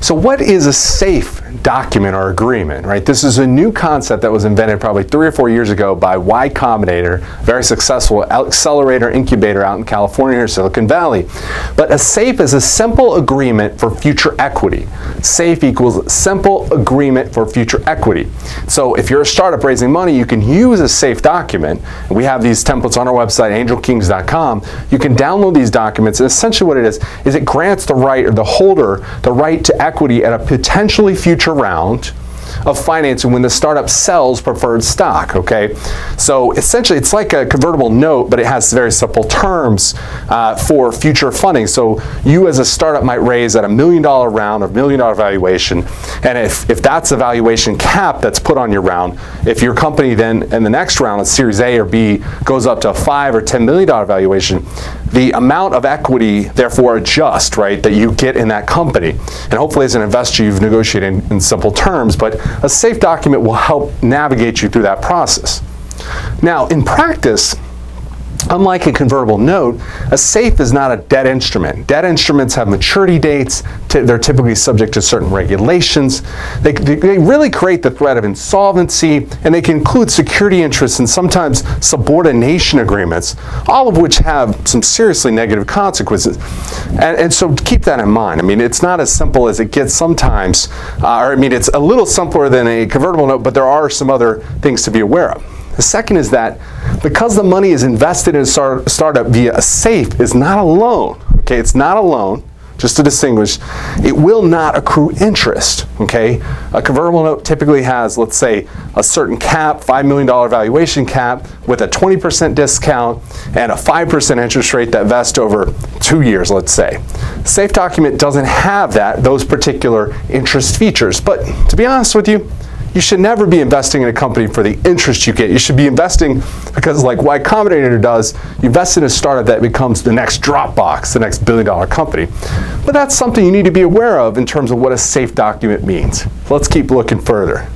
So, what is a safe document or agreement, right? This is a new concept that was invented probably three or four years ago by Y Combinator, very successful accelerator incubator out in California or Silicon Valley. But a safe is a simple agreement for future equity. Safe equals simple agreement for future equity. So, if you're a startup raising money, you can use a safe document. We have these templates on our website, angelkings.com. You can download these documents, and essentially what it is is it grants the right or the holder the right to equity at a potentially future round of financing when the startup sells preferred stock. Okay, so essentially it's like a convertible note, but it has very simple terms uh, for future funding. So you as a startup might raise at a million dollar round of million dollar valuation, and if if that's a valuation cap that's put on your round, if your company then in the next round, it's Series A or B, goes up to a five or ten million dollar valuation, the amount of equity therefore adjust right that you get in that company. And hopefully as an investor you've negotiated in, in, simple terms but a safe document will help navigate you through that process. Now in practice Unlike a convertible note, a safe is not a debt instrument. Debt instruments have maturity dates, they're typically subject to certain regulations. They, they really create the threat of insolvency, and they can include security interests and sometimes subordination agreements, all of which have some seriously negative consequences. And, and so keep that in mind. I mean, it's not as simple as it gets sometimes, uh, or I mean, it's a little simpler than a convertible note, but there are some other things to be aware of. The second is that because the money is invested in a start, startup via a safe is not a loan. Okay, it's not a loan. Just to distinguish, it will not accrue interest. Okay, a convertible note typically has, let's say, a certain cap, $5 million valuation cap, with a 20% discount and a 5% interest rate that vests over two years, let's say. Safe document doesn't have that, those particular interest features. But to be honest with you, you should never be investing in a company for the interest you get. You should be investing because, like Y Combinator does, you invest in a startup that becomes the next Dropbox, the next billion dollar company. But that's something you need to be aware of in terms of what a safe document means. let's keep looking further.